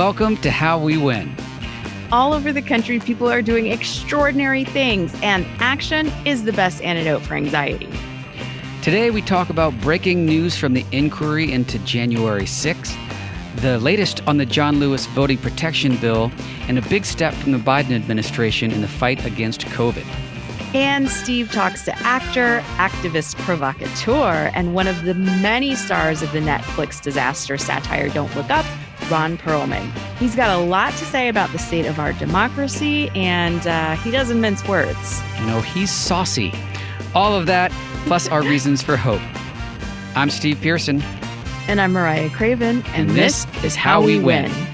welcome to How We Win. All over the country, people are doing extraordinary things, and action is the best antidote for anxiety. Today, we talk about breaking news from the inquiry into January 6th, the latest on the John Lewis voting protection bill, and a big step from the Biden administration in the fight against COVID. And Steve talks to actor, activist, provocateur, and one of the many stars of the Netflix disaster satire Don't Look Up, Ron Perlman. He's got a lot to say about the state of our democracy, and uh, he doesn't mince words. You know, he's saucy. All of that, plus our reasons for hope. I'm Steve Pearson. And I'm Mariah Craven, and, and this, this, is How, We win. win.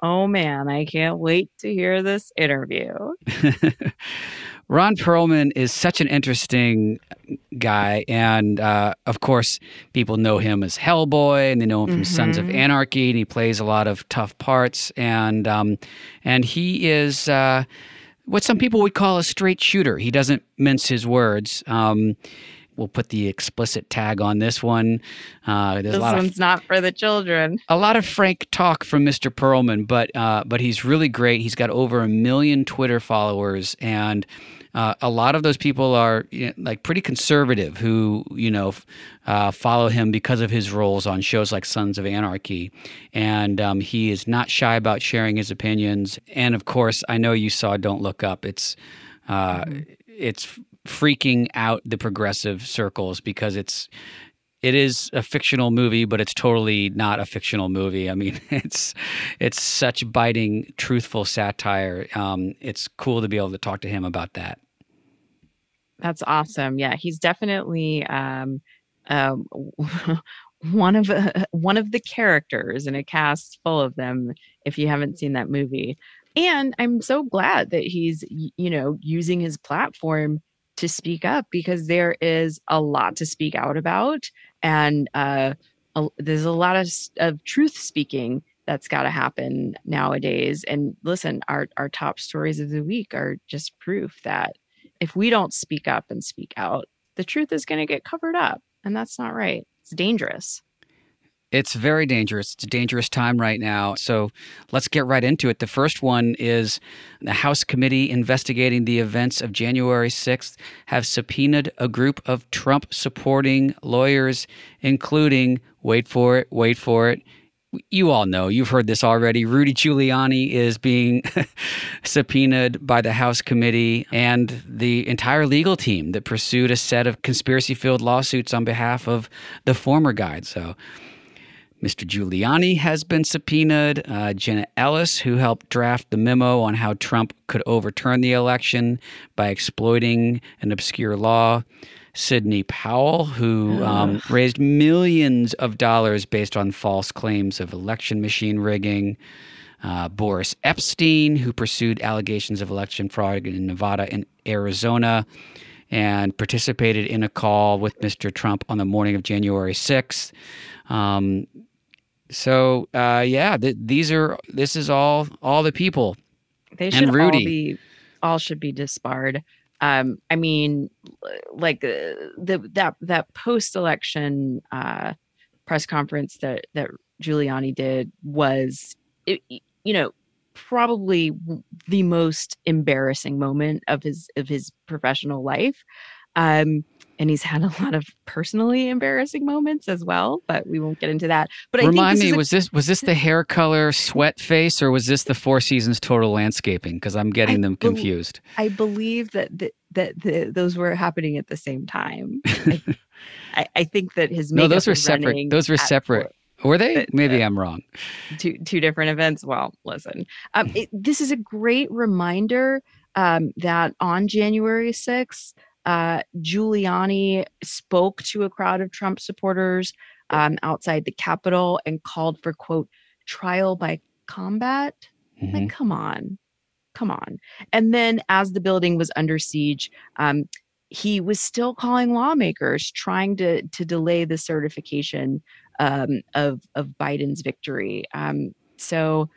Oh man, I can't wait to hear this interview. Ron Perlman is such an interesting guy. And uh, of course, people know him as Hellboy and they know him from mm-hmm. Sons of. Anarchy. And he plays a lot of tough parts. And, um, and he is uh, what some people would call a straight shooter. He doesn't mince his words. Um, we'll put the explicit tag on this one. Uh, this one's of, not for the children. A lot of frank talk from Mr. Perlman, but uh, but he's really great. He's got over a million Twitter followers, and uh, a lot of those people are you know, like pretty conservative who you know uh, follow him because of his roles on shows like Sons of Anarchy, and um, he is not shy about sharing his opinions. And of course, I know you saw Don't Look Up. It's uh, mm-hmm. it's freaking out the progressive circles because it's it is a fictional movie, but it's totally not a fictional movie. I mean, it's it's such biting, truthful satire. Um, it's cool to be able to talk to him about that. That's awesome. Yeah, he's definitely um, um, one of uh, one of the characters in a cast full of them. If you haven't seen that movie, and I'm so glad that he's you know using his platform to speak up because there is a lot to speak out about and uh, a, there's a lot of, of truth speaking that's got to happen nowadays. And listen, our, our top stories of the week are just proof that if we don't speak up and speak out, the truth is going to get covered up. And that's not right. It's dangerous. It's very dangerous. It's a dangerous time right now. So let's get right into it. The first one is the House committee investigating the events of January 6th have subpoenaed a group of Trump supporting lawyers, including, wait for it, wait for it, you all know, you've heard this already. Rudy Giuliani is being subpoenaed by the House committee and the entire legal team that pursued a set of conspiracy filled lawsuits on behalf of the former guide. So, Mr. Giuliani has been subpoenaed. Uh, Jenna Ellis, who helped draft the memo on how Trump could overturn the election by exploiting an obscure law. Sidney Powell, who um, raised millions of dollars based on false claims of election machine rigging. Uh, Boris Epshteyn, who pursued allegations of election fraud in Nevada and Arizona and participated in a call with Mr. Trump on the morning of January 6th. Um, so uh, yeah, th- these are this is all all the people. They should all be all should be disbarred. Um, I mean, like uh, the that that post election uh, press conference that that Giuliani did was, it, you know, probably the most embarrassing moment of his of his professional life. Um, and he's had a lot of personally embarrassing moments as well, but we won't get into that. But remind me, was this was this the hair color sweat face, or was this the Four Seasons Total Landscaping? Because I'm getting I them confused. Be, I believe that the, that the, those were happening at the same time. I, I, think that his no, those were separate. Those were separate. Four. Were they? Maybe uh, I'm wrong. Two two different events. Well, listen, um, it, this is a great reminder um, that on January 6th, uh, Giuliani spoke to a crowd of Trump supporters um, outside the Capitol and called for, quote, trial by combat. Mm-hmm. Like, come on, come on. And then as the building was under siege, um, he was still calling lawmakers trying to to delay the certification um, of of Biden's victory. Um, so,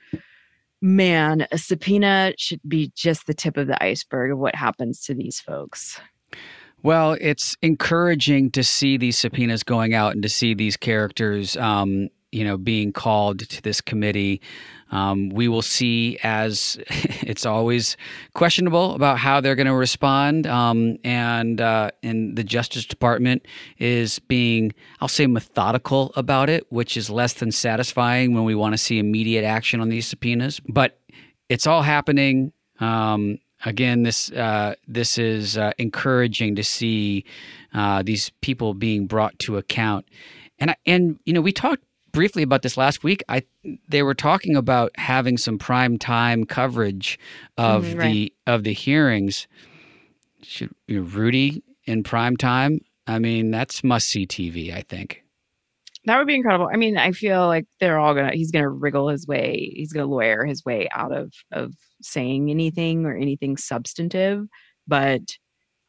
man, a subpoena should be just the tip of the iceberg of what happens to these folks. Well, it's encouraging to see these subpoenas going out and to see these characters, um, you know, being called to this committee. Um, we will see as it's always questionable about how they're going to respond. Um, and, uh, and the Justice Department is being, I'll say, methodical about it, which is less than satisfying when we want to see immediate action on these subpoenas. But it's all happening. Um, again, this uh, this is uh, encouraging to see uh, these people being brought to account. And and you know, we talked briefly about this last week. I they were talking about having some prime time coverage of mm, right. the of the hearings. Should you know, Rudy in prime time? I mean, that's must see TV. I think. That would be incredible. I mean, I feel like they're all gonna. He's gonna wriggle his way. He's gonna lawyer his way out of of saying anything or anything substantive. But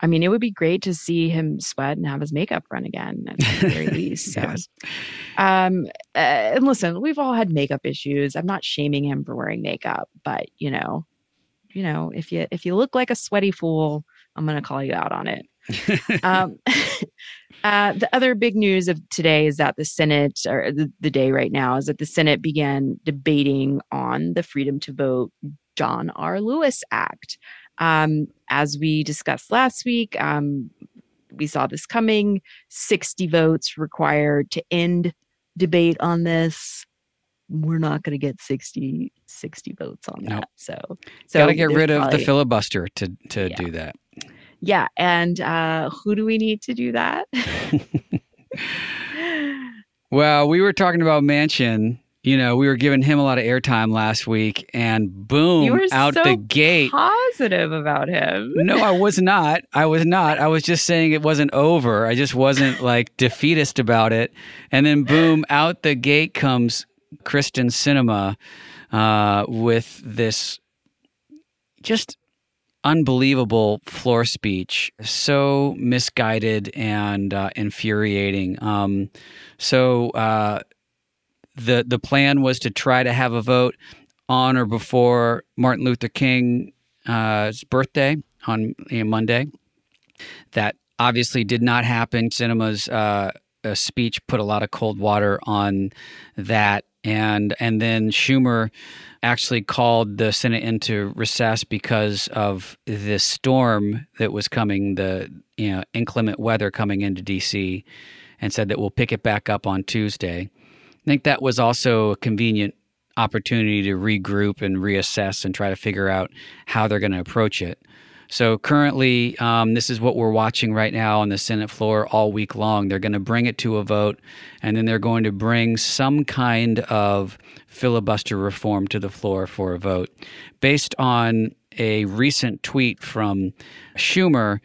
I mean, it would be great to see him sweat and have his makeup run again at the very least. So, yes. um, uh, and listen, we've all had makeup issues. I'm not shaming him for wearing makeup, but you know, you know, if you if you look like a sweaty fool, I'm gonna call you out on it. um, uh, the other big news of today is that the Senate, or the, the day right now, is that the Senate began debating on the Freedom to Vote John R. Lewis Act. Um, as we discussed last week, um, we saw this coming 60 votes required to end debate on this we're not going to get 60 60 votes on that so so got to get rid probably, of the filibuster to to yeah. do that yeah and uh who do we need to do that well we were talking about Manchin you know, we were giving him a lot of airtime last week, and boom, out so the gate. Positive about him. no, I was not. I was not. I was just saying it wasn't over. I just wasn't like defeatist about it. And then boom, out the gate comes Kyrsten Sinema uh, with this just unbelievable floor speech, so misguided and uh, infuriating. Um, so uh, the the plan was to try to have a vote on or before Martin Luther King's uh, birthday on you know, Monday. That obviously did not happen. Sinema's uh, speech put a lot of cold water on that, and and then Schumer actually called the Senate into recess because of the storm that was coming, the you know inclement weather coming into D.C., and said that we'll pick it back up on Tuesday. I think that was also a convenient opportunity to regroup and reassess and try to figure out how they're going to approach it. So currently, um, this is what we're watching right now on the Senate floor all week long. They're going to bring it to a vote, and then they're going to bring some kind of filibuster reform to the floor for a vote. Based on a recent tweet from Schumer,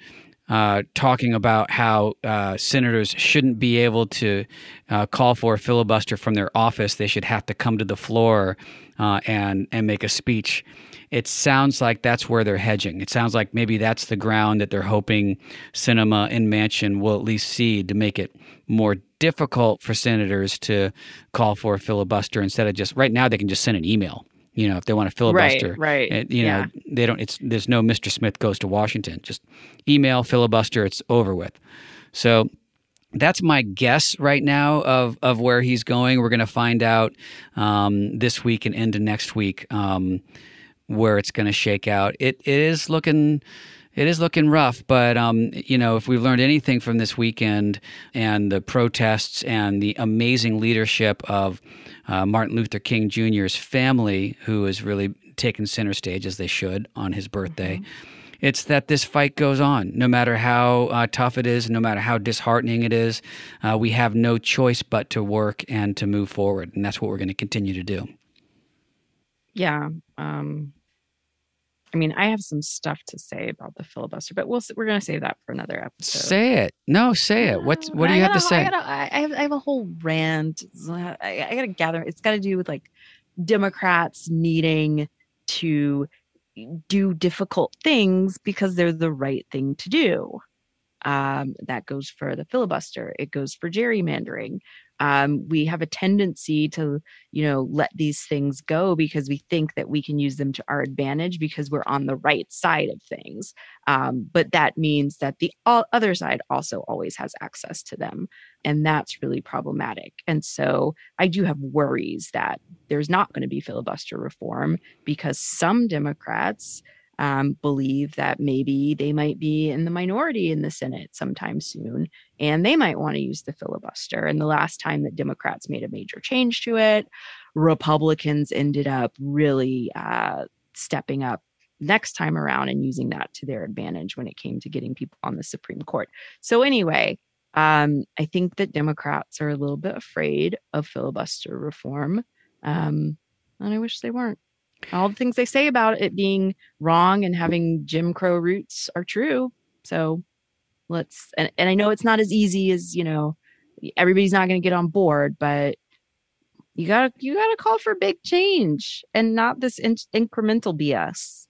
uh, talking about how uh, senators shouldn't be able to uh, call for a filibuster from their office. They should have to come to the floor uh, and and make a speech. It sounds like that's where they're hedging. It sounds like maybe that's the ground that they're hoping Sinema and Manchin will at least see to make it more difficult for senators to call for a filibuster instead of just right now they can just send an email you know, if they want to filibuster, right? right. you know, yeah. they don't. It's there's no Mr. Smith goes to Washington. Just email filibuster. It's over with. So that's my guess right now of of where he's going. We're going to find out um, this week and into next week um, where it's going to shake out. It it is looking. It is looking rough, but um, you know, if we've learned anything from this weekend and the protests and the amazing leadership of uh, Martin Luther King Jr.'s family, who has really taken center stage as they should on his birthday. Mm-hmm. It's that this fight goes on, no matter how uh, tough it is, no matter how disheartening it is. Uh, we have no choice but to work and to move forward, and that's what we're going to continue to do. Yeah, um, I mean, I have some stuff to say about the filibuster, but we'll we're going to save that for another episode. Say it. No, say it. What what do you have to say? I, gotta, I, have I have a whole rant. I, I got to gather. It's got to do with like Democrats needing to do difficult things because they're the right thing to do. Um, that goes for the filibuster. It goes for gerrymandering. Um, we have a tendency to you know let these things go because we think that we can use them to our advantage because we're on the right side of things um, but that means that the other side also always has access to them and that's really problematic and so i do have worries that there's not going to be filibuster reform because some democrats um, believe that maybe they might be in the minority in the Senate sometime soon, and they might want to use the filibuster. And the last time that Democrats made a major change to it, Republicans ended up really uh, stepping up next time around and using that to their advantage when it came to getting people on the Supreme Court. So, anyway, um, I think that Democrats are a little bit afraid of filibuster reform. Um, and I wish they weren't all the things they say about it being wrong and having Jim Crow roots are true. So let's and, and I know it's not as easy as, you know, everybody's not going to get on board, but you got to you got to call for big change and not this in- incremental BS.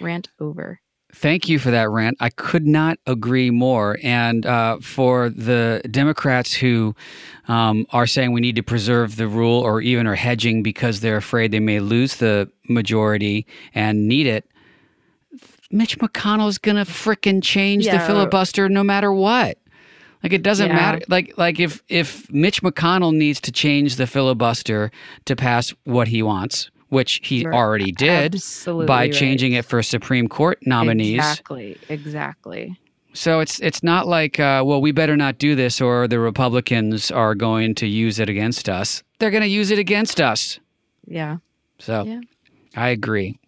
Rant over. Thank you for that rant. I could not agree more. And uh, for the Democrats who um, are saying we need to preserve the rule or even are hedging because they're afraid they may lose the majority and need it, Mitch McConnell is going to fricking change yeah. the filibuster no matter what. Like it doesn't yeah. matter. Like like if if Mitch McConnell needs to change the filibuster to pass what he wants, which he You're already did by right. changing it for Supreme Court nominees. Exactly, exactly. So it's it's not like uh, well we better not do this or the Republicans are going to use it against us. They're going to use it against us. Yeah. So yeah. I agree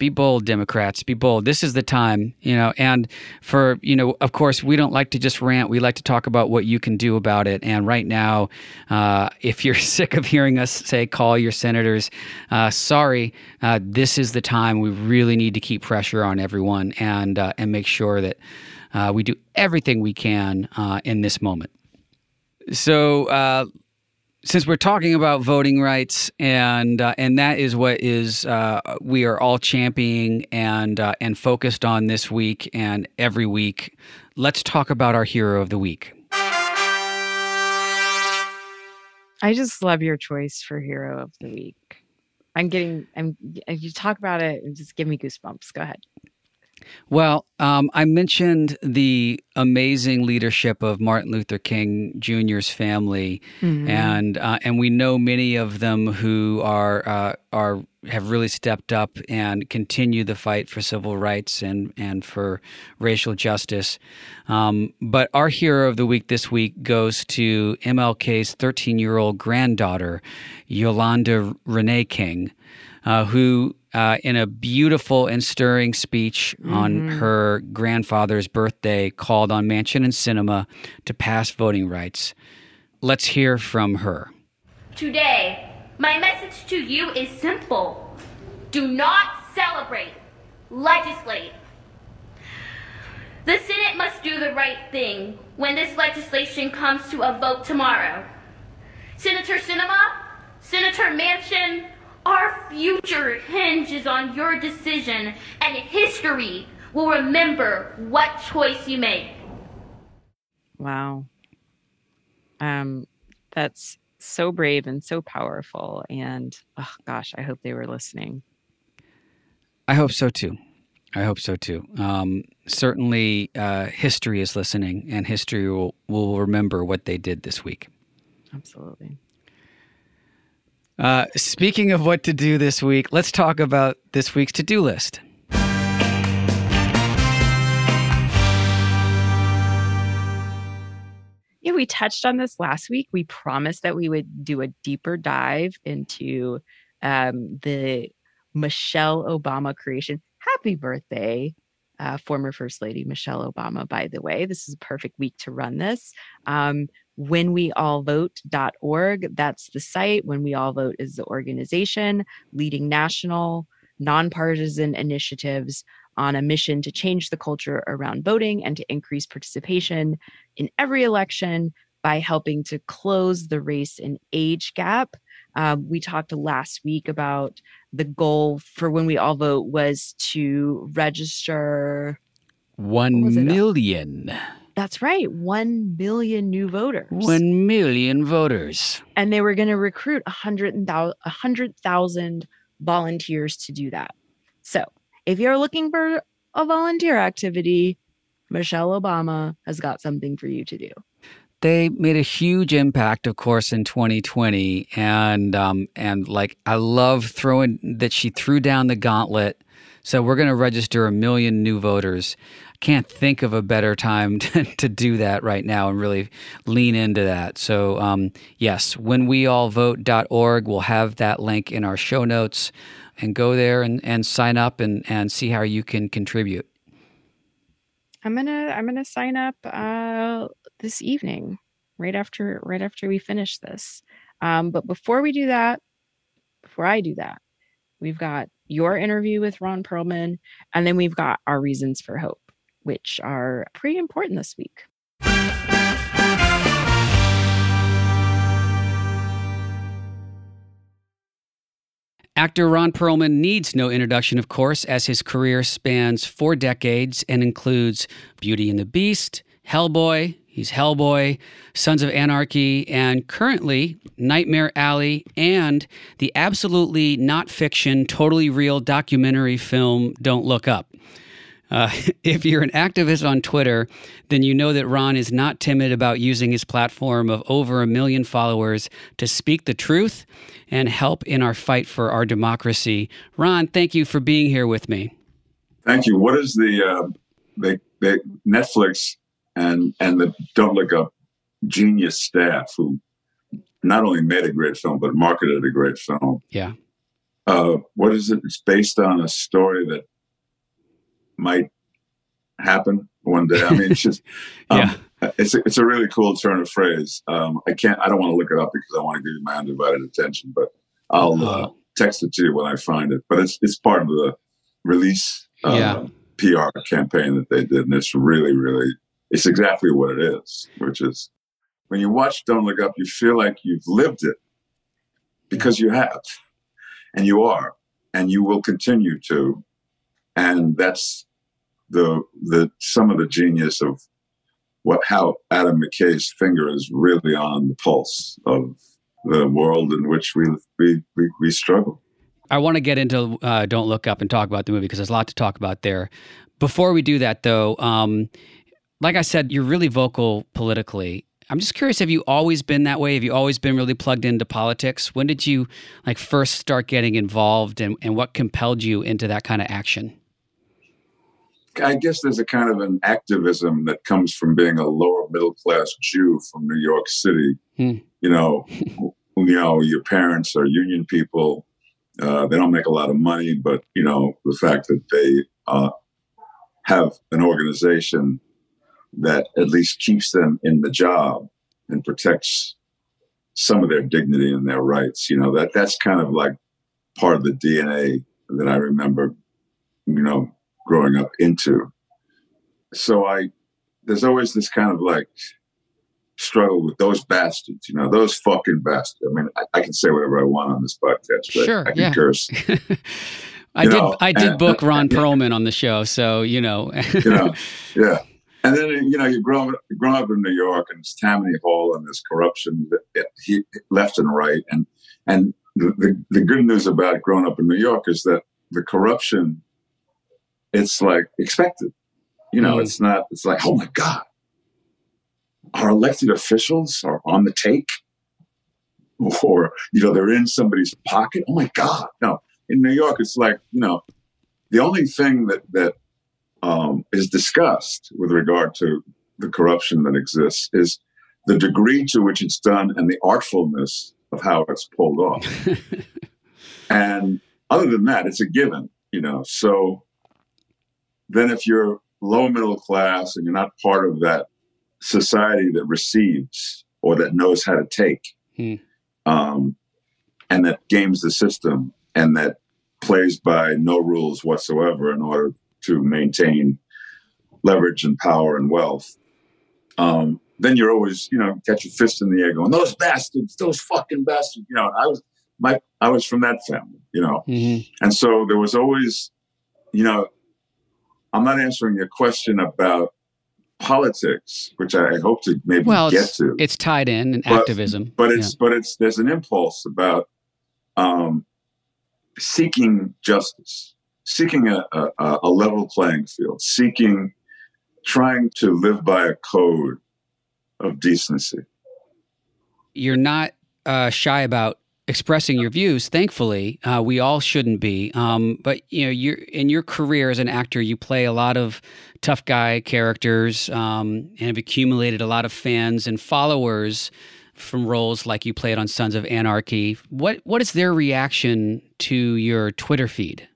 be bold democrats be bold. This is the time you know and for you know of course we don't like to just rant. We like to talk about what you can do about it. And right now uh, if you're sick of hearing us say call your senators uh, sorry uh, this is the time. We really need to keep pressure on everyone and uh, and make sure that uh, we do everything we can uh, in this moment. So since we're talking about voting rights and uh, and that is what is uh, we are all championing and uh, and focused on this week and every week, let's talk about our hero of the week. I just love your choice for hero of the week. I'm getting I'm you talk about it and just give me goosebumps. Go ahead. Well, um, I mentioned the amazing leadership of Martin Luther King Jr.'s family, mm-hmm. and uh, and we know many of them who are uh, are have really stepped up and continue the fight for civil rights and and for racial justice. Um, but our hero of the week this week goes to MLK's 13 year old granddaughter, Yolanda Renee King, uh, who uh, in a beautiful and stirring speech mm-hmm. on her grandfather's birthday, called on Manchin and Sinema to pass voting rights. Let's hear from her. Today, my message to you is simple do not celebrate, legislate. The Senate must do the right thing when this legislation comes to a vote tomorrow. Senator Sinema, Senator Manchin, our future hinges on your decision, and history will remember what choice you make. Wow. Um, that's so brave and so powerful. And oh gosh, I hope they were listening. I hope so too. I hope so too. Um, certainly, uh, history is listening, and history will, will remember what they did this week. Absolutely. Uh, speaking of what to do this week, let's talk about this week's to do list. Yeah, we touched on this last week. We promised that we would do a deeper dive into um, the Michelle Obama creation. Happy birthday, uh, former First Lady Michelle Obama, by the way. This is a perfect week to run this. Um, whenweallvote.org. That's the site. When We All Vote is the organization leading national, nonpartisan initiatives on a mission to change the culture around voting and to increase participation in every election by helping to close the race and age gap. Um, we talked last week about the goal for when we all vote was to register one million. That's right. 1 million new voters. 1 million voters. And they were going to recruit 100,000 volunteers to do that. So if you're looking for a volunteer activity, Michelle Obama has got something for you to do. They made a huge impact, of course, in 2020, and um, and like I love throwing that she threw down the gauntlet. So we're going to register a million new voters. Can't think of a better time to, to do that right now and really lean into that. So um, yes, whenweallvote.org, we'll have that link in our show notes, and go there and, and sign up and, and see how you can contribute. I'm gonna I'm gonna sign up uh, this evening, right after right after we finish this. Um, but before we do that, before I do that, we've got your interview with Ron Perlman, and then we've got our reasons for hope, which are pretty important this week. Actor Ron Perlman needs no introduction, of course, as his career spans four decades and includes Beauty and the Beast, Hellboy, he's Hellboy, Sons of Anarchy, and currently Nightmare Alley and the absolutely not fiction, totally real documentary film Don't Look Up. Uh, if you're an activist on Twitter, then you know that Ron is not timid about using his platform of over a million followers to speak the truth and help in our fight for our democracy. Ron, thank you for being here with me. Thank you. What is the uh, the, the Netflix and and the Don't Look Up genius staff who not only made a great film but marketed a great film? Yeah. Uh, what is it? It's based on a story that might happen one day. I mean, it's just, um, yeah. it's a, it's a really cool turn of phrase. Um, I can't, I don't want to look it up because I want to give you my undivided attention, but I'll uh, uh-huh. text it to you when I find it. But it's it's part of the release uh, yeah. PR campaign that they did, and it's really, really, it's exactly what it is, which is when you watch Don't Look Up, you feel like you've lived it because you have, and you are, and you will continue to, and that's the the some of the genius of what how Adam McKay's finger is really on the pulse of the world in which we we we, we struggle. I want to get into uh, Don't Look Up and talk about the movie because there's a lot to talk about there. Before we do that, though, um, like I said, you're really vocal politically. I'm just curious, have you always been that way? Have you always been really plugged into politics? When did you like first start getting involved and, and what compelled you into that kind of action? I guess there's a kind of an activism that comes from being a lower middle class Jew from New York City. Hmm. You know, you know, your parents are union people. Uh, they don't make a lot of money, but you know, the fact that they uh, have an organization that at least keeps them in the job and protects some of their dignity and their rights. You know, that that's kind of like part of the DNA that I remember, you know, growing up into. So I, there's always this kind of like struggle with those bastards, you know, those fucking bastards. I mean, I, I can say whatever I want on this podcast, but sure, I can yeah. curse. I did. Know, I did and, book Ron and, Perlman on the show, so you know. you know, yeah. And then you know you grow up, you up in New York, and it's Tammany Hall, and there's corruption he, left and right, and and the, the, the good news about growing up in New York is that the corruption it's like expected. You know, mm. it's not, it's like, oh my God, our elected officials are on the take or, you know, they're in somebody's pocket. Oh my God. No, in New York, it's like, you know, the only thing that, that um, is discussed with regard to the corruption that exists is the degree to which it's done and the artfulness of how it's pulled off. and other than that, it's a given, you know. So then if you're low middle class and you're not part of that society that receives or that knows how to take hmm. um, and that games the system and that plays by no rules whatsoever in order to maintain leverage and power and wealth um, then you're always you know catch your fist in the air going those bastards those fucking bastards you know i was my i was from that family you know mm-hmm. and so there was always you know I'm not answering your question about politics, which I hope to maybe well, get to. It's tied in and activism, but it's yeah. but it's there's an impulse about um, seeking justice, seeking a, a, a level playing field, seeking trying to live by a code of decency. You're not uh, shy about expressing your views. Thankfully, uh, we all shouldn't be. Um, but you know, you in your career as an actor, you play a lot of tough guy characters um, and have accumulated a lot of fans and followers from roles like you played on Sons of Anarchy. What what is their reaction to your Twitter feed?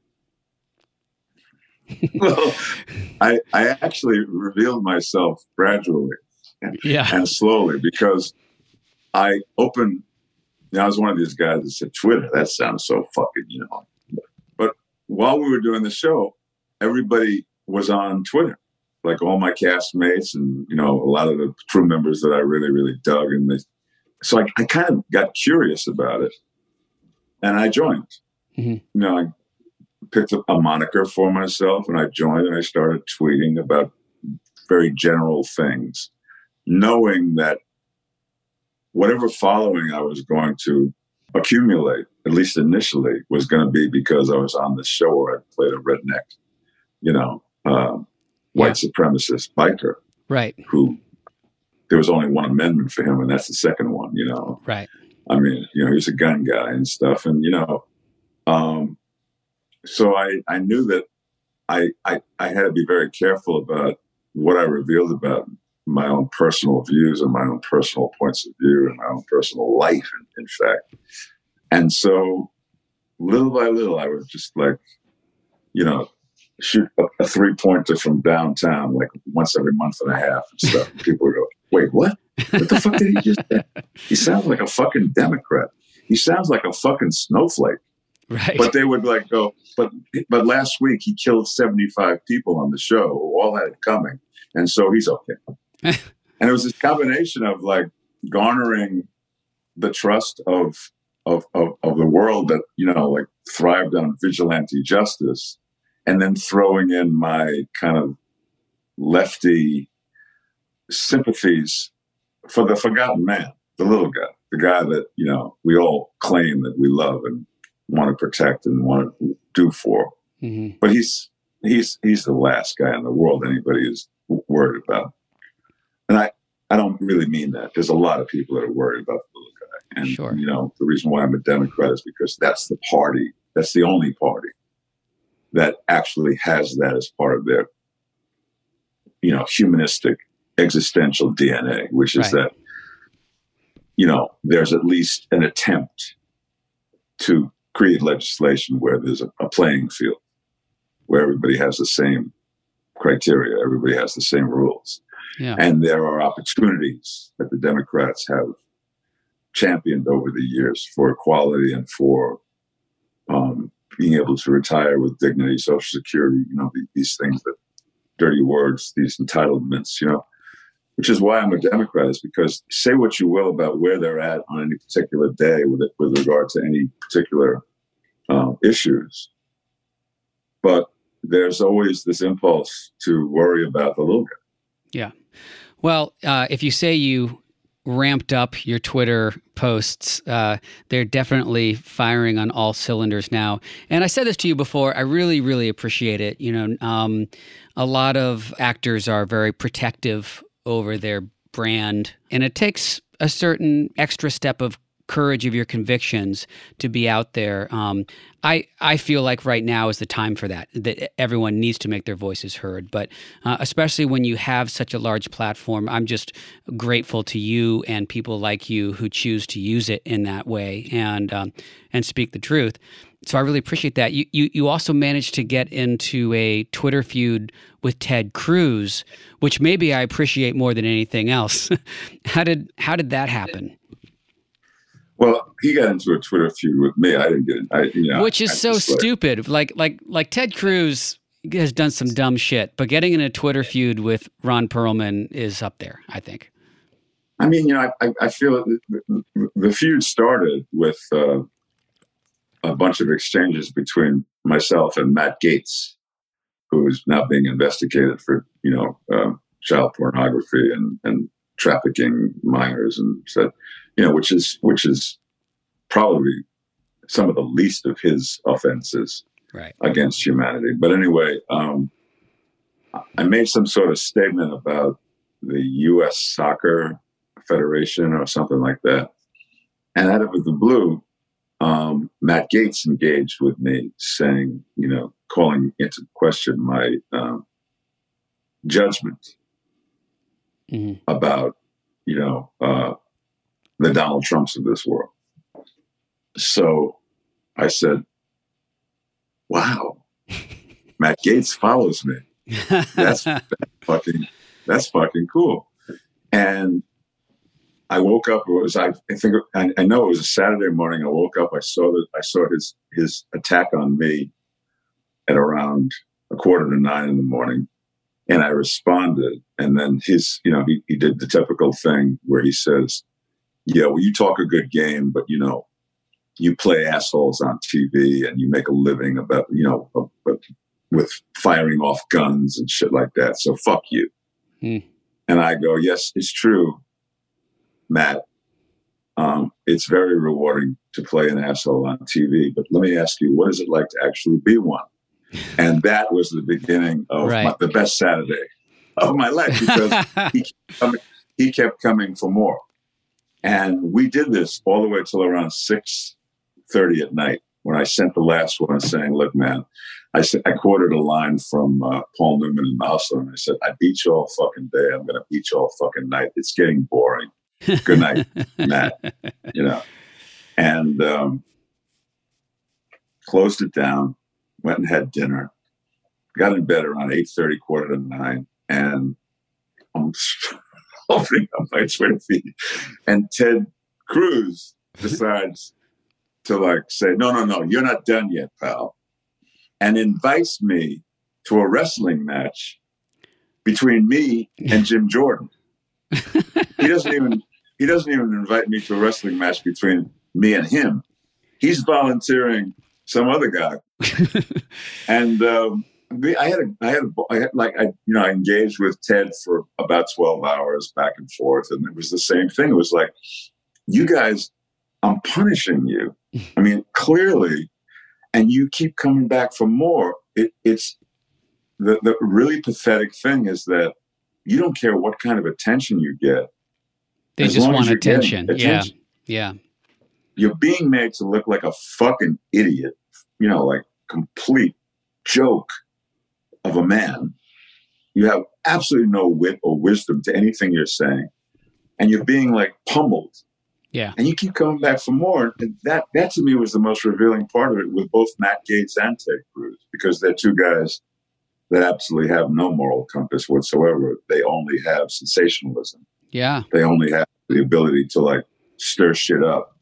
well, I I actually revealed myself gradually, yeah, and slowly because I opened know, I was one of these guys that said, Twitter, that sounds so fucking, you know. But while we were doing the show, everybody was on Twitter, like all my castmates and, you know, a lot of the crew members that I really, really dug. And they, so I, I kind of got curious about it and I joined. Mm-hmm. You know, I picked up a moniker for myself and I joined and I started tweeting about very general things, knowing that whatever following I was going to accumulate, at least initially, was going to be because I was on the show where I played a redneck, you know, um, white yeah. supremacist biker. Right. Who there was only one amendment for him, and that's the second one, you know. Right. I mean, you know, he's a gun guy and stuff. And, you know, um, so I, I knew that I, I, I had to be very careful about what I revealed about my own personal views and my own personal points of view and my own personal life, in, in fact. And so, little by little, I would just like, you know, shoot a, a three pointer from downtown like once every month and a half and stuff. People would go, wait, what? What the fuck did he just say? He sounds like a fucking Democrat. He sounds like a fucking snowflake. Right. But they would like go, but but last week he killed 75 people on the show who all had it coming. And so he's okay. And it was this combination of like garnering the trust of, of of of the world that you know like thrived on vigilante justice, and then throwing in my kind of lefty sympathies for the forgotten man, the little guy, the guy that you know we all claim that we love and want to protect and want to do for. Mm-hmm. But he's he's he's the last guy in the world anybody is worried about. And I, I don't really mean that. There's a lot of people that are worried about the little guy. And, sure. you know, the reason why I'm a Democrat is because that's the party, that's the only party that actually has that as part of their, you know, humanistic existential DNA, which is right. that, you know, there's at least an attempt to create legislation where there's a, a playing field, where everybody has the same criteria, everybody has the same rules. Yeah. And there are opportunities that the Democrats have championed over the years for equality and for um, being able to retire with dignity, Social Security, you know, these things that dirty words, these entitlements, you know, which is why I'm a Democrat, is because say what you will about where they're at on any particular day with, it, with regard to any particular um, issues. But there's always this impulse to worry about the little guy. Yeah. Well, uh, if you say you ramped up your Twitter posts, uh, they're definitely firing on all cylinders now. And I said this to you before. I really, really appreciate it. You know, um, a lot of actors are very protective over their brand, and it takes a certain extra step of courage of your convictions to be out there. Um, I I feel like right now is the time for that. That everyone needs to make their voices heard, but uh, especially when you have such a large platform, I'm just grateful to you and people like you who choose to use it in that way and um, and speak the truth. So I really appreciate that. You, you you also managed to get into a Twitter feud with Ted Cruz, which maybe I appreciate more than anything else. how did how did that happen? Well, he got into a Twitter feud with me. I didn't get it. I, you know, Which is I so stupid. Like, like, like Ted Cruz has done some dumb shit, but getting in a Twitter feud with Ron Perlman is up there. I think. I mean, you know, I, I feel the, the, feud started with uh, a bunch of exchanges between myself and Matt Gaetz, who is now being investigated for, you know, uh, child pornography and, and trafficking minors and said, you know, which is which is probably some of the least of his offenses right. against humanity. But anyway, um, I made some sort of statement about the U.S. Soccer Federation or something like that, and out of the blue, um, Matt Gaetz engaged with me, saying, you know, calling into question my um, judgment mm-hmm. about, you know, uh, the Donald Trumps of this world. So I said, wow, Matt Gaetz follows me. That's, that's fucking, that's fucking cool. And I woke up. It was I, I think I, I, know it was a Saturday morning. I woke up. I saw that I saw his his attack on me at around a quarter to nine in the morning, and I responded. And then his, you know, he, he did the typical thing where he says, "Yeah, well, you talk a good game, but you know, you play assholes on TV and you make a living about, you know, with firing off guns and shit like that. So fuck you." Hmm. And I go, "Yes, it's true." Matt, um, it's very rewarding to play an asshole on TV. But let me ask you, what is it like to actually be one? And that was the beginning of right. my, the best Saturday of my life because he, kept coming, he kept coming for more. And we did this all the way till around six thirty at night when I sent the last one saying, "Look, man," I said I quoted a line from uh, Paul Newman in The and I said, "I beat you all fucking day. I'm going to beat you all fucking night. It's getting boring." good night, Matt. You know, and um, closed it down. Went and had dinner. Got in bed around eight thirty, quarter to nine, and I'm opening up my Twitter feed, and Ted Cruz decides to like say, "No, no, no, you're not done yet, pal," and invites me to a wrestling match between me and Jim Jordan. he doesn't even he doesn't even invite me to a wrestling match between me and him. He's volunteering some other guy. and um, I had a, I had, a, I had like, I, you know, I engaged with Ted for about 12 hours back and forth. And it was the same thing. It was like, you guys, I'm punishing you. I mean, clearly, and you keep coming back for more. It, it's the, the really pathetic thing is that you don't care what kind of attention you get they just want attention. attention. Yeah. Yeah. You're being made to look like a fucking idiot, you know, like complete joke of a man. You have absolutely no wit or wisdom to anything you're saying. And you're being like pummeled. Yeah. And you keep coming back for more. And that that to me was the most revealing part of it with both Matt Gaetz and Ted Cruz, because they're two guys that absolutely have no moral compass whatsoever. They only have sensationalism. Yeah. They only have the ability to like stir shit up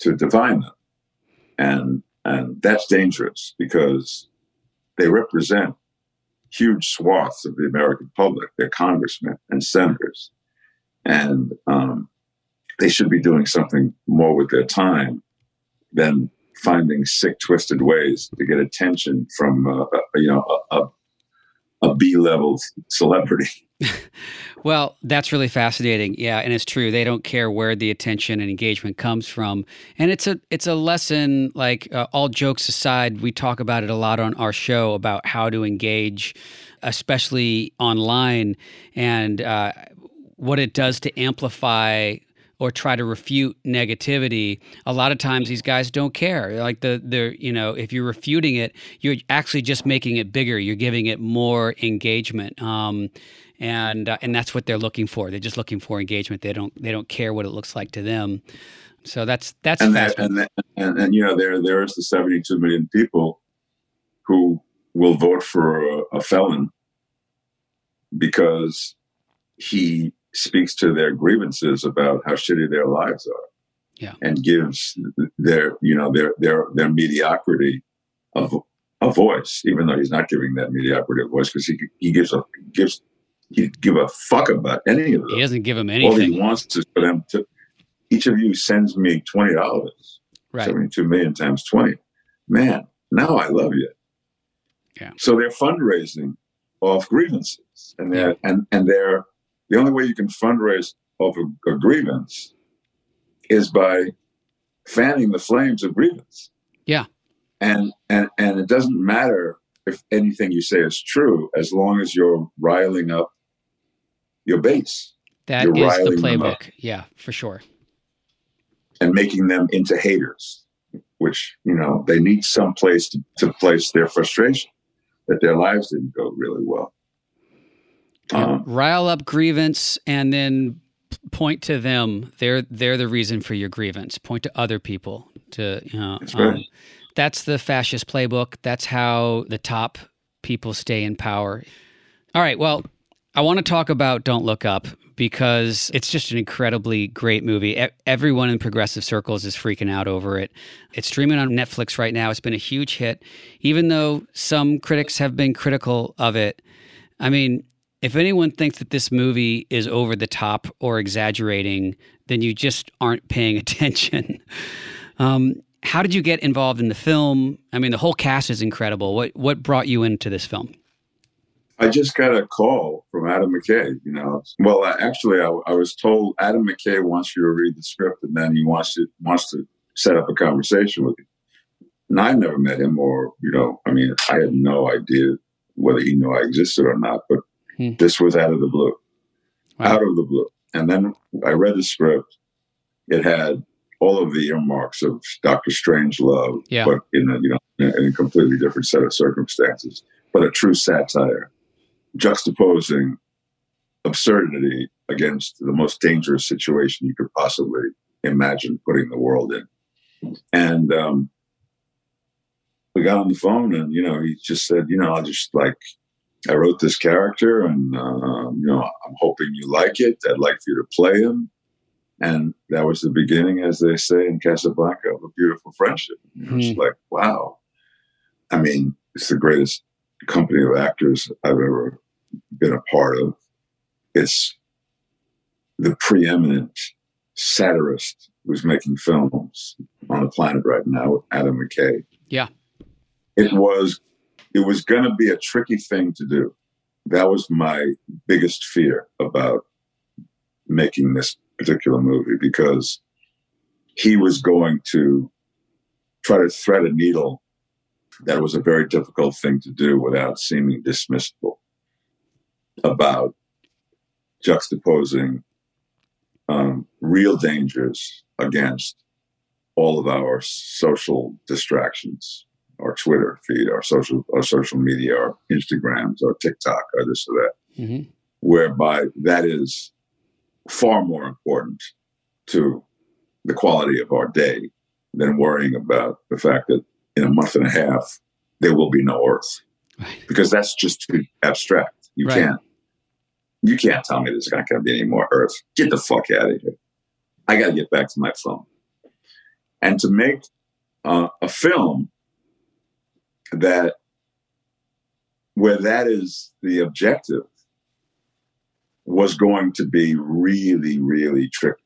to divine them. And and that's dangerous because they represent huge swaths of the American public. They're congressmen and senators. And um, they should be doing something more with their time than finding sick, twisted ways to get attention from, uh, you know, a, a, a B level celebrity. well, that's really fascinating. Yeah, and it's true. They don't care where the attention and engagement comes from, and it's a it's a lesson. Like uh, all jokes aside, we talk about it a lot on our show about how to engage, especially online, and uh, what it does to amplify or try to refute negativity a lot of times these guys don't care like the the you know if you're refuting it you're actually just making it bigger you're giving it more engagement um, and uh, and that's what they're looking for they're just looking for engagement they don't they don't care what it looks like to them so that's that's and that, and, that, and, and you know there there's the 72 million people who will vote for a, a felon because he speaks to their grievances about how shitty their lives are. Yeah. And gives their, you know, their their their mediocrity of a voice, even though he's not giving that mediocrity a voice because he he gives a gives he give a fuck about any of them. He doesn't give them anything. All he wants is for them to. Each of you sends me twenty dollars. Right. Seventy-two million times twenty. Man, now I love you. Yeah. So they're fundraising off grievances and they're and and they're the only way you can fundraise off a, a grievance is by fanning the flames of grievance. Yeah, and and and it doesn't matter if anything you say is true as long as you're riling up your base. That you're is the playbook. Yeah, for sure. And making them into haters, which you know they need some place to, to place their frustration that their lives didn't go really well. Um, rile up grievance and then point to them. They're they're the reason for your grievance. Point to other people. To you know, that's, right. um, that's the fascist playbook. That's how the top people stay in power. All right. Well, I want to talk about Don't Look Up because it's just an incredibly great movie. Everyone in progressive circles is freaking out over it. It's streaming on Netflix right now. It's been a huge hit, even though some critics have been critical of it. I mean, if anyone thinks that this movie is over the top or exaggerating, then you just aren't paying attention. um, how did you get involved in the film? I mean, the whole cast is incredible. What what brought you into this film? I just got a call from Adam McKay. You know, well, actually, I, I, was told Adam McKay wants you to read the script, and then he wants to wants to set up a conversation with you. And I never met him, or you know, I mean, I had no idea whether he knew I existed or not. But hmm. this was out of the blue, wow. out of the blue. And then I read the script. It had all of the earmarks of Doctor Strangelove, yeah. but in a you know in a completely different set of circumstances, but a true satire juxtaposing absurdity against the most dangerous situation you could possibly imagine putting the world in. And um, we got on the phone, and you know, he just said, you know, I'll just like, I wrote this character, and uh, you know, I'm hoping you like it. I'd like for you to play him. And that was the beginning, as they say in Casablanca, of a beautiful friendship. Mm-hmm. It was like, wow. I mean, it's the greatest company of actors I've ever been a part of. It's the preeminent satirist who's making films on the planet right now, Adam McKay. Yeah. It was it was gonna be a tricky thing to do. That was my biggest fear about making this particular movie because he was going to try to thread a needle that was a very difficult thing to do without seeming dismissible about juxtaposing um, real dangers against all of our social distractions, our Twitter feed, our social, our social media, our Instagrams, our TikTok, or this or that, mm-hmm. whereby that is far more important to the quality of our day than worrying about the fact that in a month and a half there will be no Earth, right. because that's just too abstract. You right. can't. You can't tell me there's not going to be any more Earth. Get the fuck out of here. I got to get back to my phone. And to make uh, a film that where that is the objective was going to be really, really tricky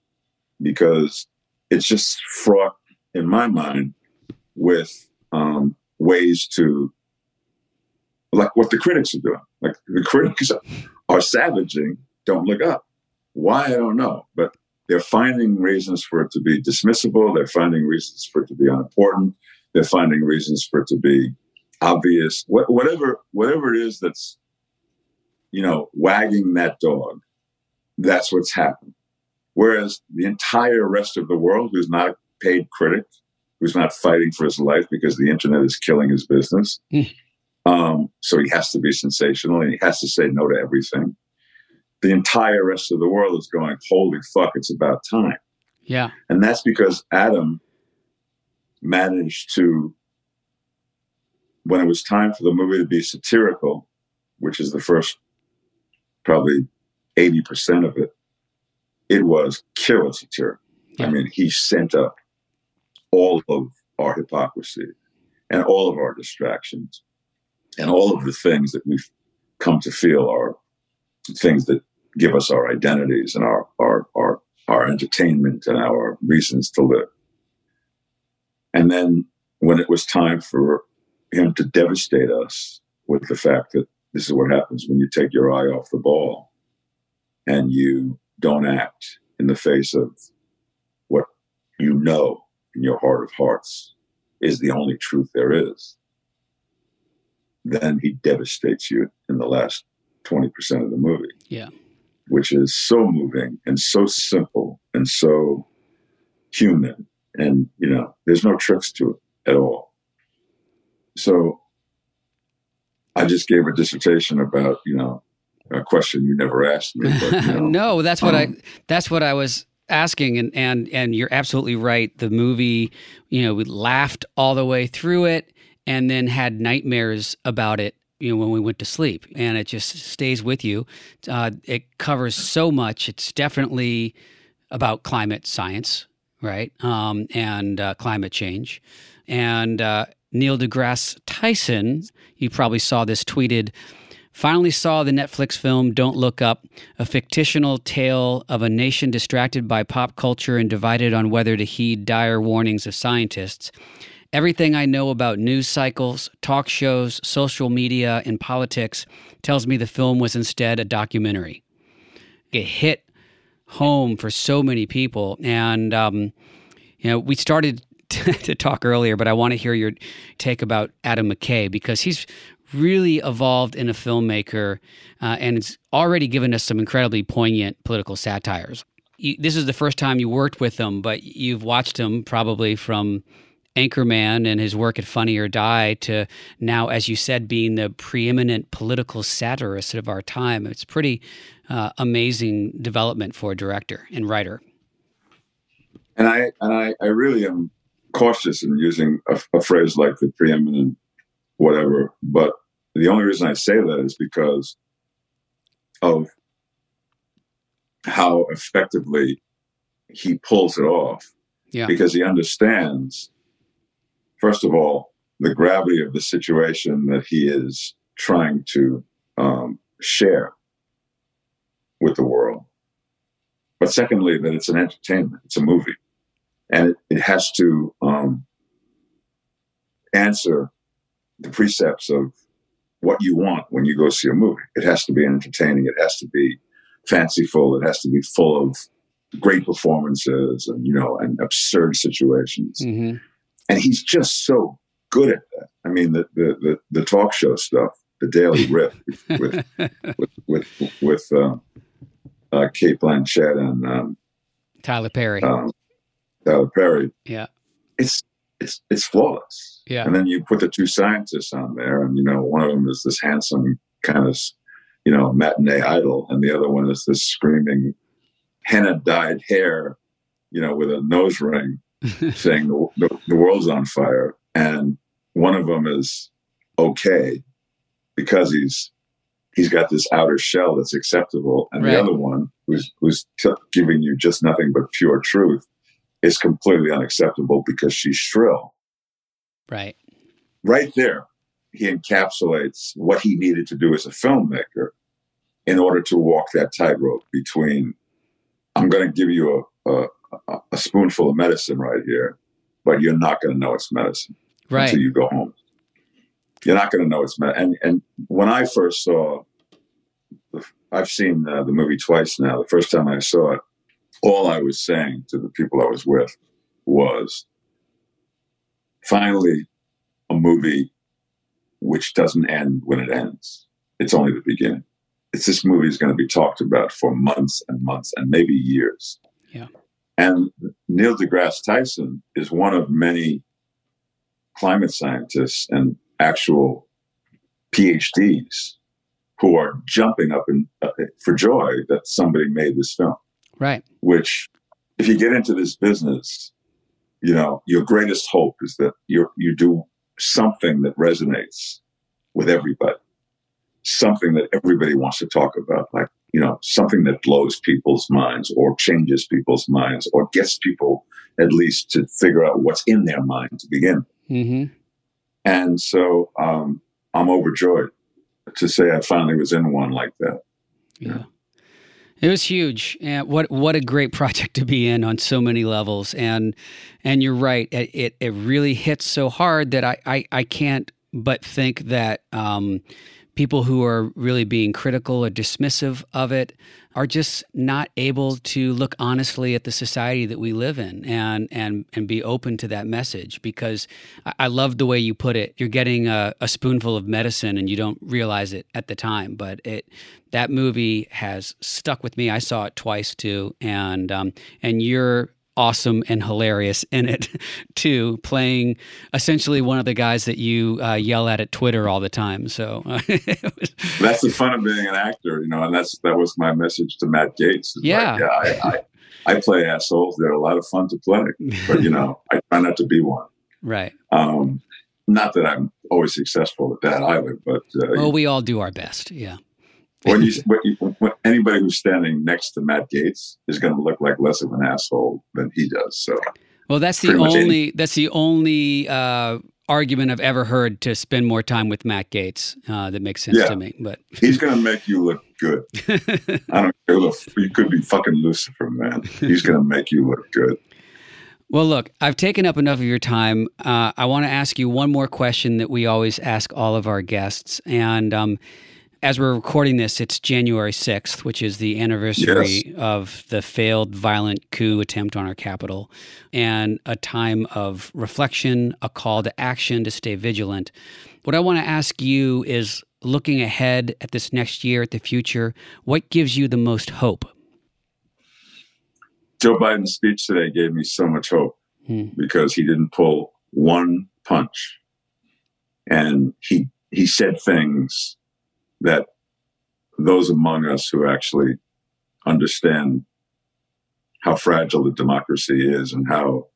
because it's just fraught in my mind with um, ways to like what the critics are doing. Like the critics are savaging, don't look up. Why, I don't know. But they're finding reasons for it to be dismissible. They're finding reasons for it to be unimportant. They're finding reasons for it to be obvious. Wh- whatever, whatever it is that's, you know, wagging that dog, that's what's happened. Whereas the entire rest of the world, who's not a paid critic, who's not fighting for his life because the internet is killing his business, mm. Um, so he has to be sensational and he has to say no to everything. The entire rest of the world is going, holy fuck, it's about time. Yeah. And that's because Adam managed to, when it was time for the movie to be satirical, which is the first probably 80% of it, it was killer satirical. Yeah. I mean, he sent up all of our hypocrisy and all of our distractions and all of the things that we've come to feel are things that give us our identities and our our our, our entertainment and our reasons to live. And then when it was time for him to devastate us with the fact that this is what happens when you take your eye off the ball and you don't act in the face of what you know in your heart of hearts is the only truth there is. Then he devastates you in the last 20% of the movie. Yeah. Which is so moving and so simple and so human. And, you know, there's no tricks to it at all. So I just gave a dissertation about, you know, a question you never asked me. But, you know, no, that's what um, I that's what I was asking and and and you're absolutely right. The movie, you know, we laughed all the way through it and then had nightmares about it you know when we went to sleep. And it just stays with you. Uh, it covers so much. It's definitely about climate science right? Um, and uh, climate change. And uh, neil degrasse tyson you probably saw this tweeted finally saw the netflix film don't look up a fictional tale of a nation distracted by pop culture and divided on whether to heed dire warnings of scientists Everything I know about news cycles, talk shows, social media, and politics tells me the film was instead a documentary. It hit home for so many people. And, um, you know, we started to talk earlier, but I want to hear your take about Adam McKay because he's really evolved in a filmmaker uh, and it's already given us some incredibly poignant political satires. You, this is the first time you worked with him, but you've watched him probably from Anchorman and his work at Funny or Die to now, as you said, being the preeminent political satirist of our time. It's pretty uh, amazing development for a director and writer. And I and I, I really am cautious in using a, a phrase like the preeminent whatever. But the only reason I say that is because of how effectively he pulls it off. Yeah. Because he understands first of all, the gravity of the situation that he is trying to um, share with the world. But secondly, that it's an entertainment, it's a movie. And it, it has to um, answer the precepts of what you want when you go see a movie. It has to be entertaining, it has to be fanciful, it has to be full of great performances and, you know, and absurd situations. Mm-hmm and he's just so good at that. I mean, the the the, the talk show stuff, the Daily Rip with with with, with uh, uh, Cate Blanchett and um, Tyler Perry. Um, Tyler Perry. Yeah, it's it's it's flawless. Yeah, and then you put the two scientists on there, and you know, one of them is this handsome kind of you know matinee idol, and the other one is this screaming henna dyed hair, you know, with a nose ring saying the, the, the world's on fire, and one of them is okay because he's he's got this outer shell that's acceptable, and right. the other one, who's who's t- giving you just nothing but pure truth, is completely unacceptable because she's shrill. Right. Right there, he encapsulates what he needed to do as a filmmaker in order to walk that tightrope between I'm going to give you a, a, a spoonful of medicine right here, but you're not going to know it's medicine right. until you go home. You're not going to know it's medicine. And, and when I first saw, I've seen uh, the movie twice now. The first time I saw it, all I was saying to the people I was with was, finally, a movie which doesn't end when it ends. It's only the beginning. It's this movie is going to be talked about for months and months and maybe years. Yeah. And Neil deGrasse Tyson is one of many climate scientists and actual PhDs who are jumping up in, uh, for joy that somebody made this film. Right. Which, if you get into this business, you know, your greatest hope is that you you do something that resonates with everybody, something that everybody wants to talk about, like you know, something that blows people's minds or changes people's minds or gets people at least to figure out what's in their mind to begin. Mm-hmm. And so um, I'm overjoyed to say I finally was in one like that. Yeah. It was huge, and what what a great project to be in on so many levels. And and you're right, it it, it really hits so hard that I, I I can't but think that um, people who are really being critical or dismissive of it are just not able to look honestly at the society that we live in and and and be open to that message because I, love the way you put it. You're getting a, a, spoonful of medicine and you don't realize it at the time, but it that movie has stuck with me. I saw it twice too, and um, and you're awesome and hilarious in it too, playing essentially one of the guys that you uh, yell at at Twitter all the time. So that's the fun of being an actor, you know, and that's that was my message to Matt Gaetz. Yeah, like, yeah, I, I, I, play assholes. They're a lot of fun to play, but you know, I try not to be one. Right. Um, not that I'm always successful at that either, but uh, well, we all do our best. Yeah when you, when you when anybody who's standing next to Matt Gaetz is going to look like less of an asshole than he does. So, well, that's the only that's the only uh, argument I've ever heard to spend more time with Matt Gaetz uh, that makes sense yeah. to me. But he's going to make you look good. I don't care. You could be fucking Lucifer, man. He's going to make you look good. Well, look, I've taken up enough of your time. Uh, I want to ask you one more question that we always ask all of our guests, and um, as we're recording this, it's January 6th, which is the anniversary yes. of the failed violent coup attempt on our Capitol, and a time of reflection, a call to action to stay vigilant. What I want to ask you is looking ahead at this next year, at the future, what gives you the most hope? Joe Biden's speech today gave me so much hope hmm. because he didn't pull one punch. And he he said things that those among us who actually understand how fragile the democracy is and how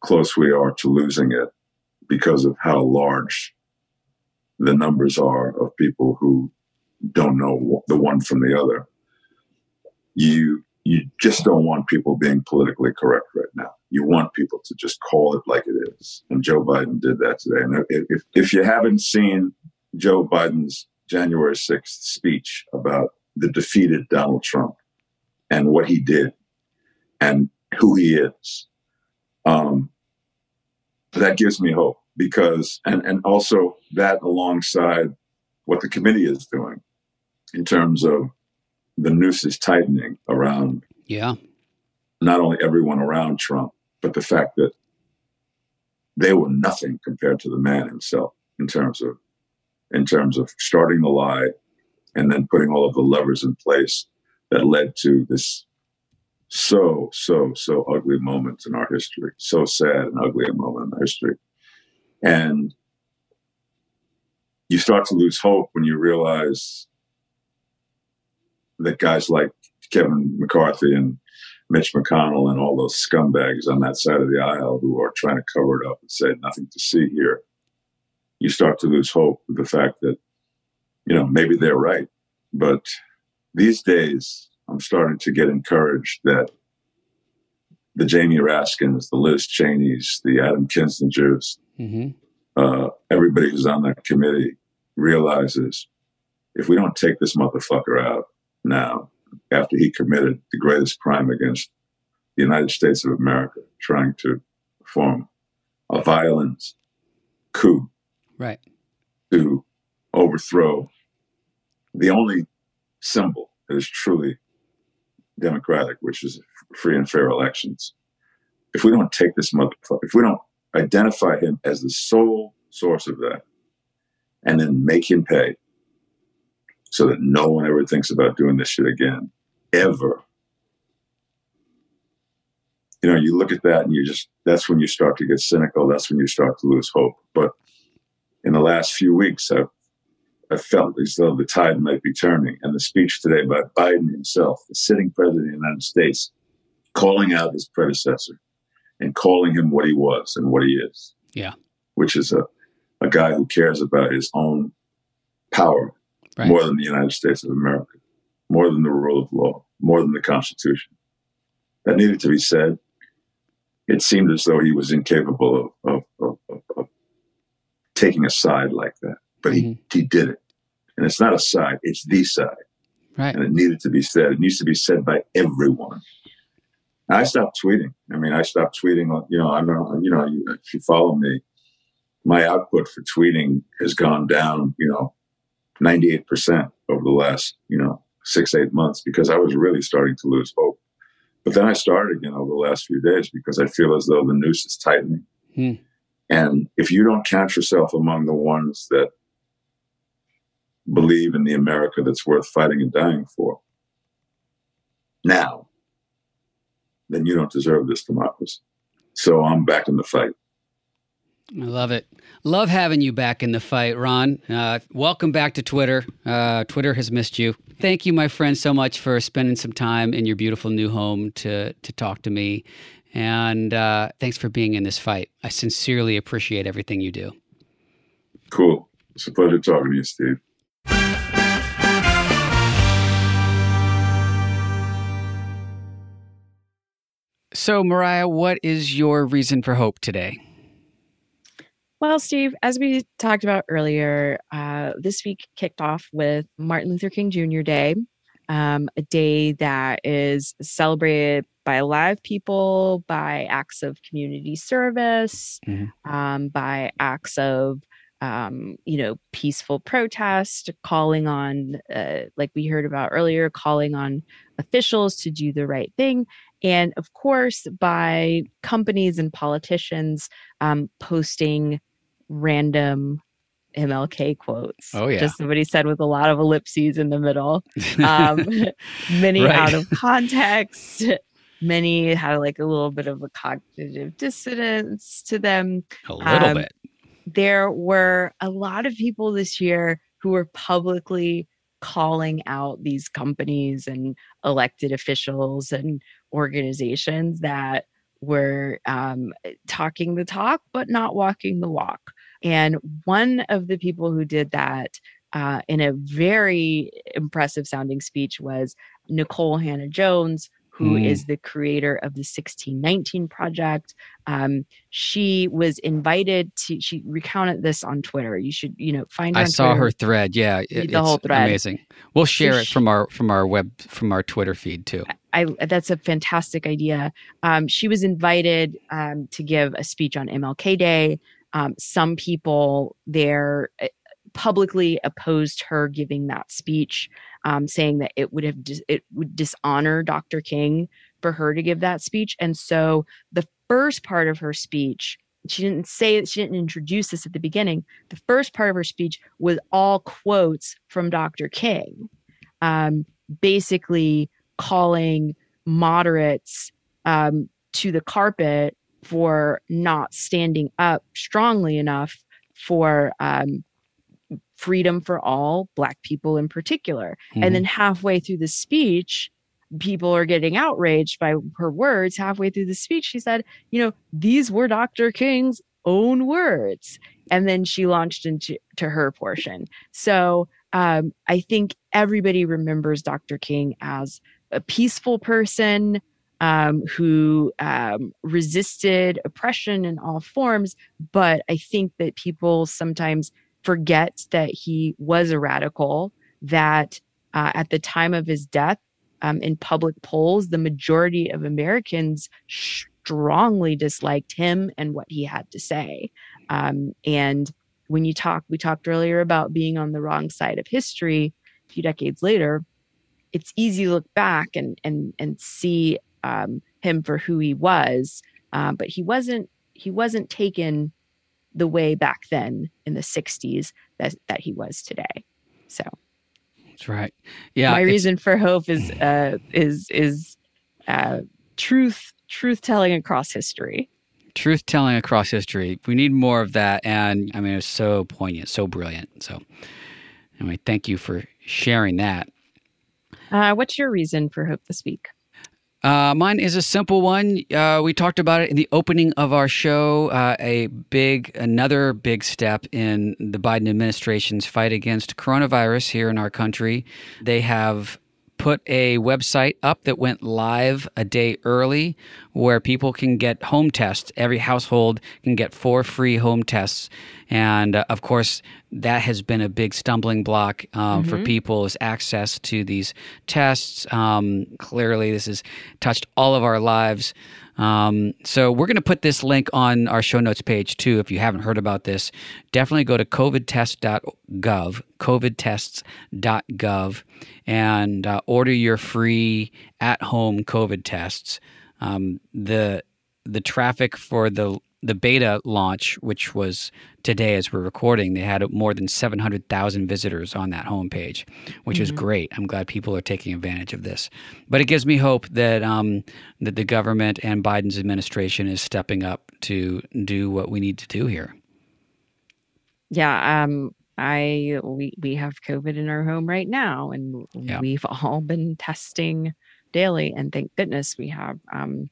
close we are to losing it because of how large the numbers are of people who don't know the one from the other. You you just don't want people being politically correct right now. You want people to just call it like it is. And Joe Biden did that today. And if, if you haven't seen Joe Biden's January 6th speech about the defeated Donald Trump and what he did and who he is. Um, that gives me hope because, and, and also that alongside what the committee is doing in terms of the noose is tightening around yeah not only everyone around Trump, but the fact that they were nothing compared to the man himself in terms of in terms of starting the lie and then putting all of the levers in place that led to this so, so, so ugly moment in our history. So sad and ugly a moment in our history. And you start to lose hope when you realize that guys like Kevin McCarthy and Mitch McConnell and all those scumbags on that side of the aisle who are trying to cover it up and say nothing to see here you start to lose hope with the fact that, you know, maybe they're right. But these days, I'm starting to get encouraged that the Jamie Raskins, the Liz Cheneys, the Adam Kinzingers, mm-hmm. uh, everybody who's on that committee realizes if we don't take this motherfucker out now, after he committed the greatest crime against the United States of America, trying to form a violent coup right to overthrow the only symbol that is truly democratic, which is free and fair elections. If we don't take this motherfucker, if we don't identify him as the sole source of that, and then make him pay so that no one ever thinks about doing this shit again, ever. You know, you look at that and you just, that's when you start to get cynical. That's when you start to lose hope. But in the last few weeks, I've, i felt as though the tide might be turning. And the speech today by Biden himself, the sitting president of the United States, calling out his predecessor and calling him what he was and what he is. Yeah. Which is a, a guy who cares about his own power right. more than the United States of America, more than the rule of law, more than the Constitution. That needed to be said. It seemed as though he was incapable of, of, of, of taking a side like that, but he, mm-hmm. he did it. And it's not a side, it's the side. Right. And it needed to be said. It needs to be said by everyone. I stopped tweeting. I mean, I stopped tweeting. You know, I know. You know, if you follow me, my output for tweeting has gone down. You know, 98% over the last, you know, six, eight months because I was really starting to lose hope. But then I started again over the last few days because I feel as though the noose is tightening. Hmm. And if you don't count yourself among the ones that believe in the America that's worth fighting and dying for now, then you don't deserve this democracy. So I'm back in the fight. I love it. Love having you back in the fight, Ron. Uh, welcome back to Twitter. Uh, Twitter has missed you. Thank you, my friend, so much for spending some time in your beautiful new home to to talk to me, and uh, thanks for being in this fight. I sincerely appreciate everything you do. Cool. It's a pleasure talking to you, Steve. So, Mariah, what is your reason for hope today? Well, Steve, as we talked about earlier, uh, this week kicked off with Martin Luther King Jr. Day, um, a day that is celebrated by a lot of people by acts of community service, mm-hmm. um, by acts of um, you know, peaceful protest, calling on, uh, like we heard about earlier, calling on officials to do the right thing. And of course, by companies and politicians um, posting random MLK quotes. Oh, yeah. Just somebody said with a lot of ellipses in the middle. Um, many right. out of context. Many had like a little bit of a cognitive dissonance to them. A little um, bit. There were a lot of people this year who were publicly calling out these companies and elected officials and organizations that were um, talking the talk but not walking the walk. And one of the people who did that uh, in a very impressive sounding speech was Nikole Hannah-Jones, who mm. is the creator of the 1619 project. Um, she was invited to, she recounted this on Twitter. You should, you know, find I saw Twitter, her thread. Yeah. It, the whole thread. Amazing. We'll share so it from our, from our web, from our Twitter feed too. I, that's a fantastic idea. Um, she was invited um, to give a speech on MLK Day. Um, some people there eh, publicly opposed her giving that speech, um, saying that it would have dis- it would dishonor Dr. King for her to give that speech. And so the first part of her speech, she didn't say that, she didn't introduce this at the beginning. The first part of her speech was all quotes from Dr. King, um, basically calling moderates um, to the carpet for not standing up strongly enough for um, freedom for all, Black people in particular. Mm-hmm. And then halfway through the speech, people are getting outraged by her words. Halfway through the speech, she said, You know, these were Dr. King's own words. And then she launched into to her portion. So um, I think everybody remembers Dr. King as a peaceful person um, who um, resisted oppression in all forms. But I think that people sometimes forget that he was a radical, that uh, at the time of his death, um, in public polls, the majority of Americans strongly disliked him and what he had to say. Um, and when you talk, we talked earlier about being on the wrong side of history a few decades later. It's easy to look back and and and see um, him for who he was, um, but he wasn't he wasn't taken the way back then in the 60s that that he was today. So that's right. Yeah. My reason for hope is uh, is is uh, truth truth telling across history. Truth telling across history. We need more of that, and I mean it's so poignant, so brilliant. So anyway, thank you for sharing that. Uh, what's your reason for hope this week? Uh, mine is a simple one. Uh, we talked about it in the opening of our show. Uh, a big, another big step in the Biden administration's fight against coronavirus here in our country. They have put a website up that went live a day early where people can get home tests. Every household can get four free home tests. And uh, of course, that has been a big stumbling block um, mm-hmm. for people is access to these tests. Um, clearly, this has touched all of our lives. Um, so we're going to put this link on our show notes page too. If you haven't heard about this, definitely go to covidtest.gov, covidtests.gov, and uh, order your free at-home COVID tests. Um, the the traffic for the the beta launch, which was today as we're recording, they had more than 700,000 visitors on that homepage, which mm-hmm. is great. I'm glad people are taking advantage of this. But it gives me hope that um, that the government and Biden's administration is stepping up to do what we need to do here. Yeah, um, I we we have COVID in our home right now, and yeah. we've all been testing daily, and thank goodness we have. Um,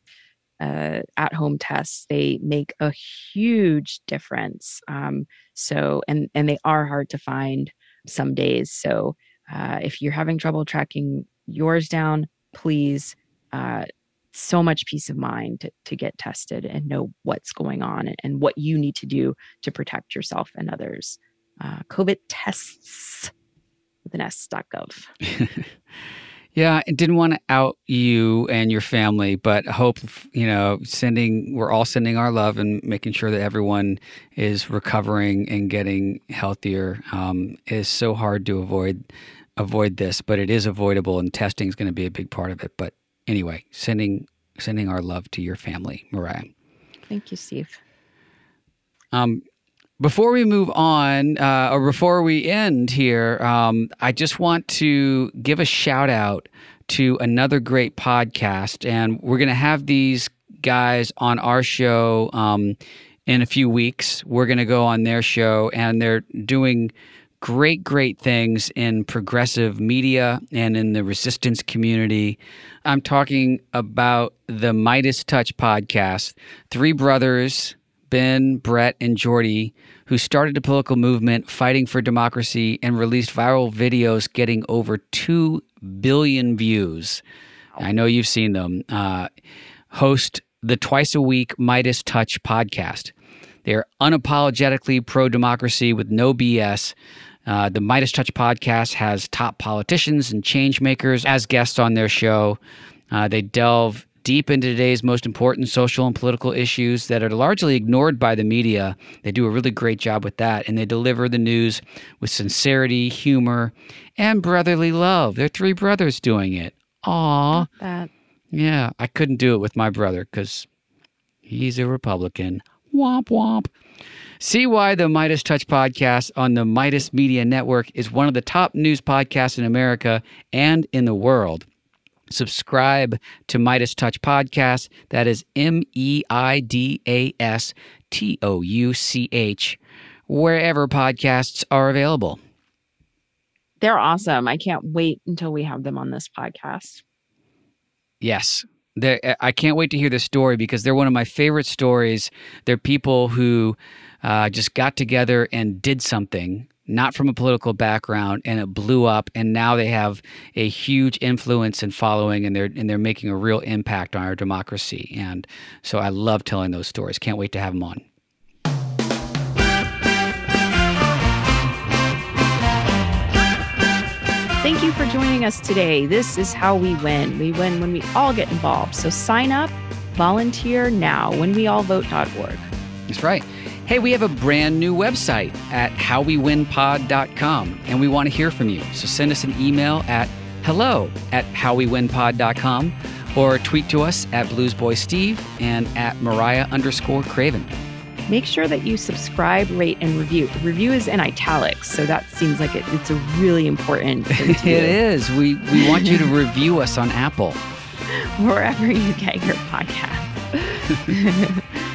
uh, at home tests they make a huge difference um, so and and they are hard to find some days so uh, if you're having trouble tracking yours down please uh, so much peace of mind to, to get tested and know what's going on and, and what you need to do to protect yourself and others uh, covid tests with an s.gov Yeah, I didn't want to out you and your family, but hope you know sending we're all sending our love and making sure that everyone is recovering and getting healthier um, is so hard to avoid avoid this, but it is avoidable, and testing is going to be a big part of it. But anyway, sending sending our love to your family, Mariah. Thank you, Steve. Um, before we move on, uh, or before we end here, um, I just want to give a shout out to another great podcast. And we're going to have these guys on our show um, in a few weeks. We're going to go on their show, and they're doing great, great things in progressive media and in the resistance community. I'm talking about the MeidasTouch podcast. Three brothers Ben, Brett, and Jordy, who started a political movement fighting for democracy and released viral videos getting over 2 billion views. I know you've seen them. Uh, host the twice a week MeidasTouch podcast. They are unapologetically pro democracy with no BS. Uh, the MeidasTouch podcast has top politicians and change makers as guests on their show. Uh, they delve deep into today's most important social and political issues that are largely ignored by the media. They do a really great job with that, and they deliver the news with sincerity, humor, and brotherly love. They're three brothers doing it. Aw. That. Yeah, I couldn't do it with my brother because he's a Republican. Womp womp. See why the MeidasTouch podcast on the Meidas Media Network is one of the top news podcasts in America and in the world subscribe to MeidasTouch Podcast. That is M E I D A S T O U C H, wherever podcasts are available. They're awesome. I can't wait until we have them on this podcast. Yes. They're, I can't wait to hear the story because they're one of my favorite stories. They're people who uh, just got together and did something not from a political background, and it blew up. And now they have a huge influence and following, and they're and they're making a real impact on our democracy. And so I love telling those stories. Can't wait to have them on. Thank you for joining us today. This is how we win. We win when we all get involved. So sign up, volunteer now, when we all whenweallvote.org. That's right. Hey, we have a brand new website at howwewinpod.com, and we want to hear from you. So send us an email at hello at howwewinpod.com or tweet to us at bluesboysteve and at mariah underscore craven. Make sure that you subscribe, rate, and review. The review is in italics, so that seems like it, it's a really important It is. We, we want you to review us on Apple. Wherever you get your podcast.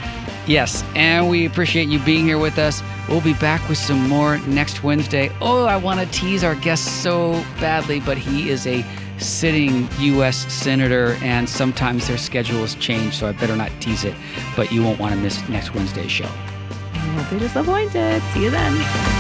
Yes, and we appreciate you being here with us. We'll be back with some more next Wednesday. Oh, I want to tease our guest so badly, but he is a sitting U.S. Senator, and sometimes their schedules change, so I better not tease it. But you won't want to miss next Wednesday's show. I hope you're disappointed. See you then.